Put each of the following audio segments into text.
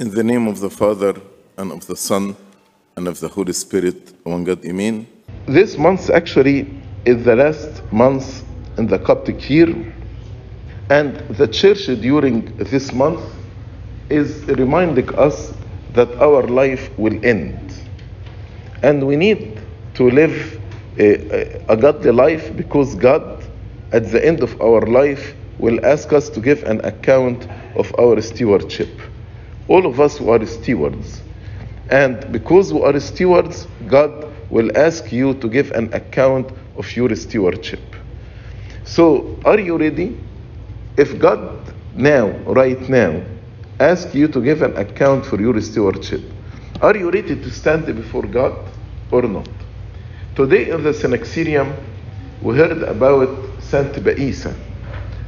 In the name of the Father, and of the Son, and of the Holy Spirit, one God, Amen. This month actually is the last month in the Coptic year, and the church during this month is reminding us that our life will end. And we need to live a, a godly life because God, at the end of our life, will ask us to give an account of our stewardship. All of us who are stewards. And because we are stewards, God will ask you to give an account of your stewardship. So, are you ready? If God now, right now, asks you to give an account for your stewardship, are you ready to stand before God or not? Today in the Synaxarium, we heard about Saint Baisa.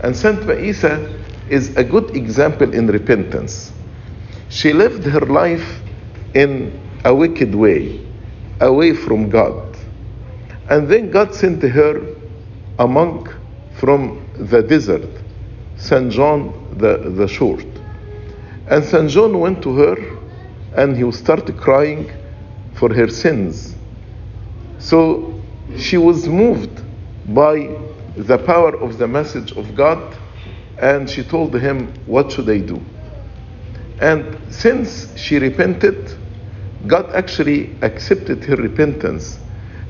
And Saint Baisa is a good example in repentance. She lived her life in a wicked way, away from God. And then God sent her a monk from the desert, St. John the, the Short. And St. John went to her and he started crying for her sins. So she was moved by the power of the message of God and she told him, What should I do? And since she repented, God actually accepted her repentance.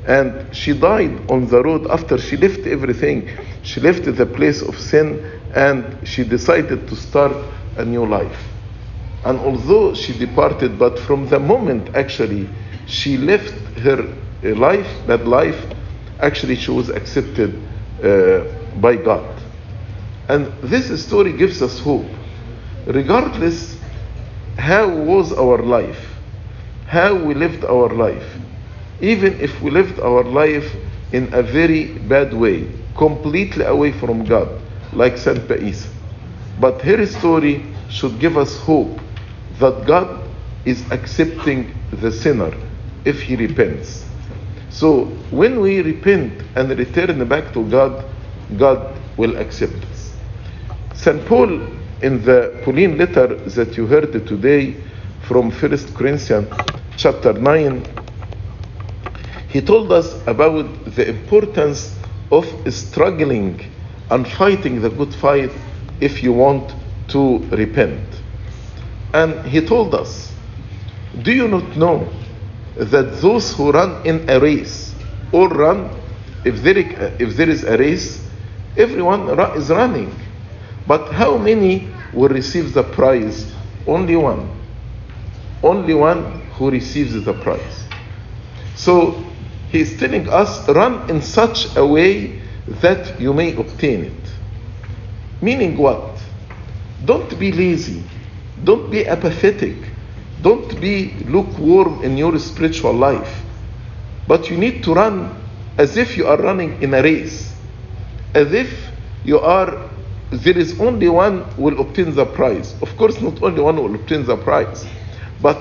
And she died on the road after she left everything. She left the place of sin and she decided to start a new life. And although she departed, but from the moment actually she left her life, that life, actually she was accepted uh, by God. And this story gives us hope. Regardless how was our life, how we lived our life, even if we lived our life in a very bad way, completely away from God, like Saint Baisa. But her story should give us hope that God is accepting the sinner if he repents. So when we repent and return back to God, God will accept us. St. Paul in the Pauline letter that you heard today from 1 Corinthians chapter 9, he told us about the importance of struggling and fighting the good fight if you want to repent. And he told us, Do you not know that those who run in a race, all run, if there, if there is a race, everyone is running. But how many will receive the prize? Only one. Only one who receives the prize. So he's telling us run in such a way that you may obtain it. Meaning what? Don't be lazy. Don't be apathetic. Don't be lukewarm in your spiritual life. But you need to run as if you are running in a race. As if you are there is only one will obtain the prize. Of course, not only one will obtain the prize, but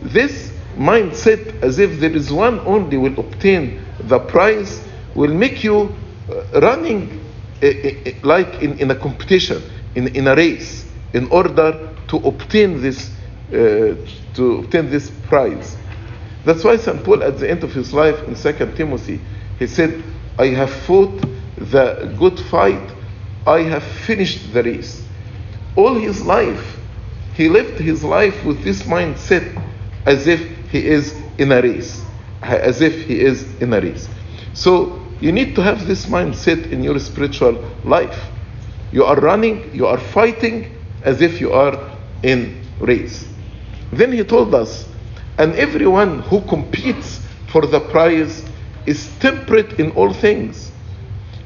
this mindset, as if there is one only will obtain the prize, will make you uh, running eh, eh, eh, like in, in a competition, in, in a race, in order to obtain this uh, to obtain this prize. That's why St. Paul, at the end of his life in 2 Timothy, he said, I have fought the good fight I have finished the race. All his life, he lived his life with this mindset as if he is in a race. As if he is in a race. So you need to have this mindset in your spiritual life. You are running, you are fighting as if you are in race. Then he told us, and everyone who competes for the prize is temperate in all things.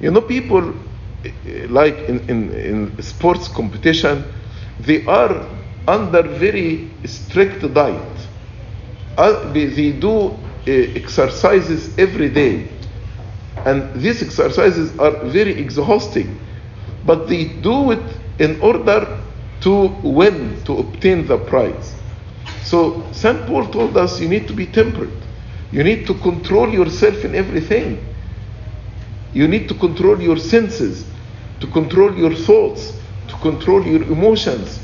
You know, people like in, in, in sports competition, they are under very strict diet. Uh, they, do uh, exercises every day. And these exercises are very exhausting. But they do it in order to win, to obtain the prize. So St. Paul told us you need to be temperate. You need to control yourself in everything. You need to control your senses to control your thoughts, to control your emotions,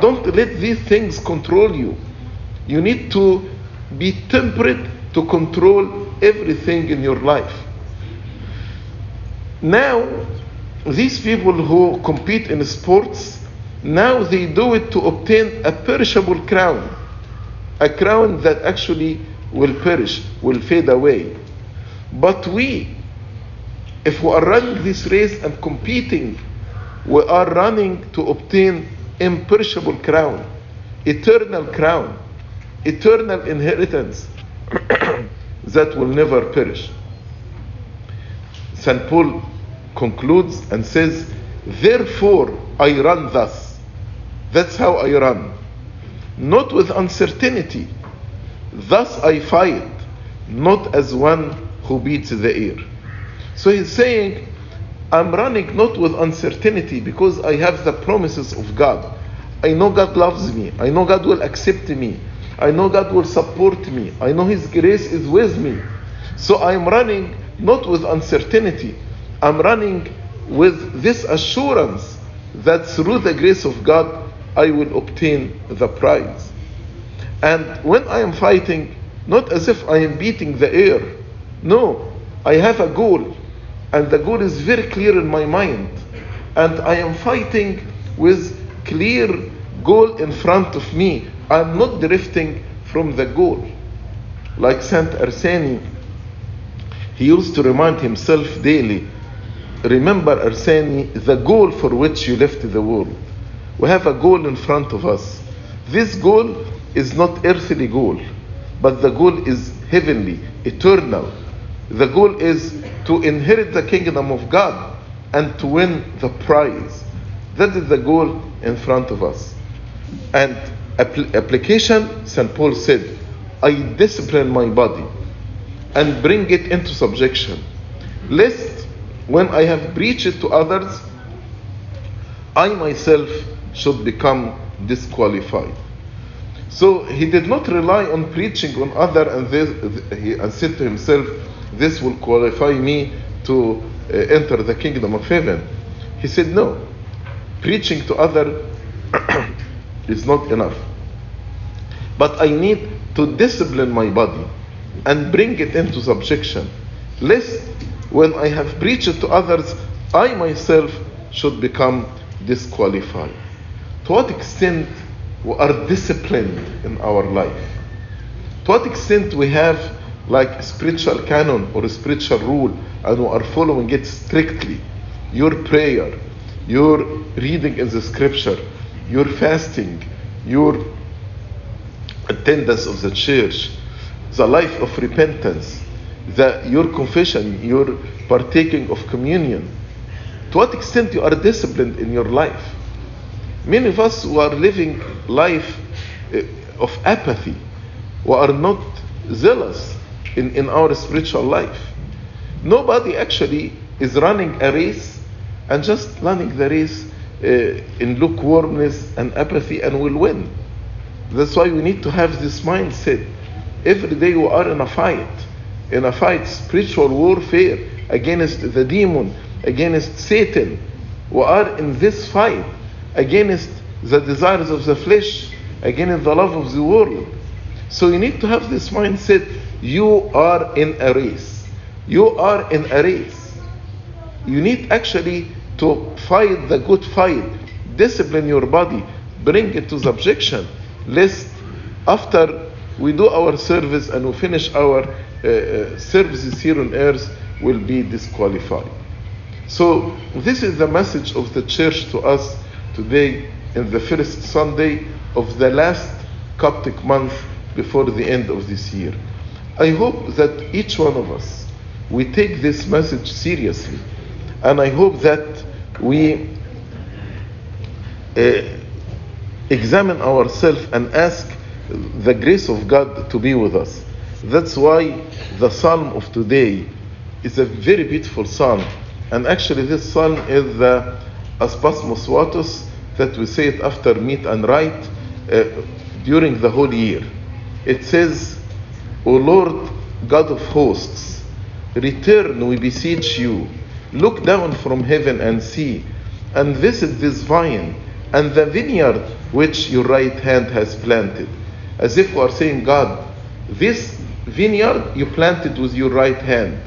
Don't let these things control you. You need to be temperate to control everything in your life. Now, these people who compete in sports, now they do it to obtain a perishable crown, a crown that actually will perish, will fade away. But we, if we are running this race and competing, we are running to obtain imperishable crown, eternal crown, eternal inheritance that will never perish. St. Paul concludes and says, Therefore I run thus. That's how I run. Not with uncertainty. Thus I fight, not as one who beats the air. So he's saying, I'm running not with uncertainty because I have the promises of God. I know God loves me. I know God will accept me. I know God will support me. I know His grace is with me. So I'm running not with uncertainty. I'm running with this assurance that through the grace of God, I will obtain the prize. And when I am fighting, not as if I am beating the air. No, I have a goal, and the goal is very clear in my mind. And I am fighting with clear goal in front of me. I'm not drifting from the goal. Like Saint Arseni, he used to remind himself daily remember, Arseni, the goal for which you left the world. We have a goal in front of us. This goal is not earthly goal, but the goal is heavenly, eternal. The goal is to inherit the kingdom of God and to win the prize. That is the goal in front of us. And application, St. Paul said, I discipline my body and bring it into subjection, lest when I have preached to others, I myself should become disqualified. So he did not rely on preaching on other and, and said to himself, this will qualify me to uh, enter the kingdom of heaven. He said, no, preaching to other is not enough. But I need to discipline my body and bring it into subjection, lest when I have preached to others, I myself should become disqualified. To what extent we are disciplined in our life? To what extent we have like spiritual canon or spiritual rule and we are following it strictly? Your prayer, your reading in the scripture, your fasting, your attendance of the church, the life of repentance, the, your confession, your partaking of communion. To what extent you are disciplined in your life? Many of us who are living life eh, of apathy, who are not zealous in, in our spiritual life. Nobody actually is running a race and just running the race uh, in lukewarmness and apathy and will win. That's why we need to have this mindset. Every day we are in a fight, in a fight, spiritual warfare against the demon, against Satan. We are in this fight against the desires of the flesh, against the love of the world. So you need to have this mindset. You are in a race. You are in a race. You need actually to fight the good fight, discipline your body, bring it to subjection, lest after we do our service and we finish our uh, uh, services here on earth, we'll be disqualified. So, this is the message of the church to us today in the first Sunday of the last Coptic month before the end of this year. I hope that each one of us we take this message seriously, and I hope that we uh, examine ourselves and ask the grace of God to be with us. That's why the psalm of today is a very beautiful psalm. And actually, this psalm is the Aspasmos Vatus that we say it after meat and write uh, during the whole year. It says, O Lord God of hosts, return, we beseech you. Look down from heaven and see, and visit this vine and the vineyard which your right hand has planted. As if we are saying, God, this vineyard you planted with your right hand.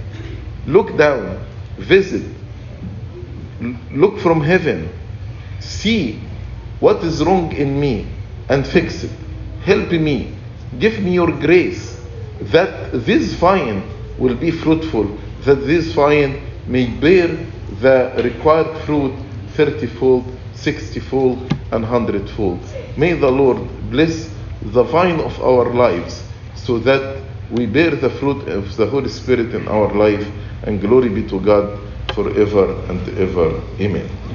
Look down, visit, look from heaven, see what is wrong in me and fix it. Help me, give me your grace that this vine will be fruitful, that this vine may bear the required fruit 30 fold, 60 fold, and 100 fold. May the Lord bless the vine of our lives so that we bear the fruit of the Holy Spirit in our life, and glory be to God forever and ever. Amen.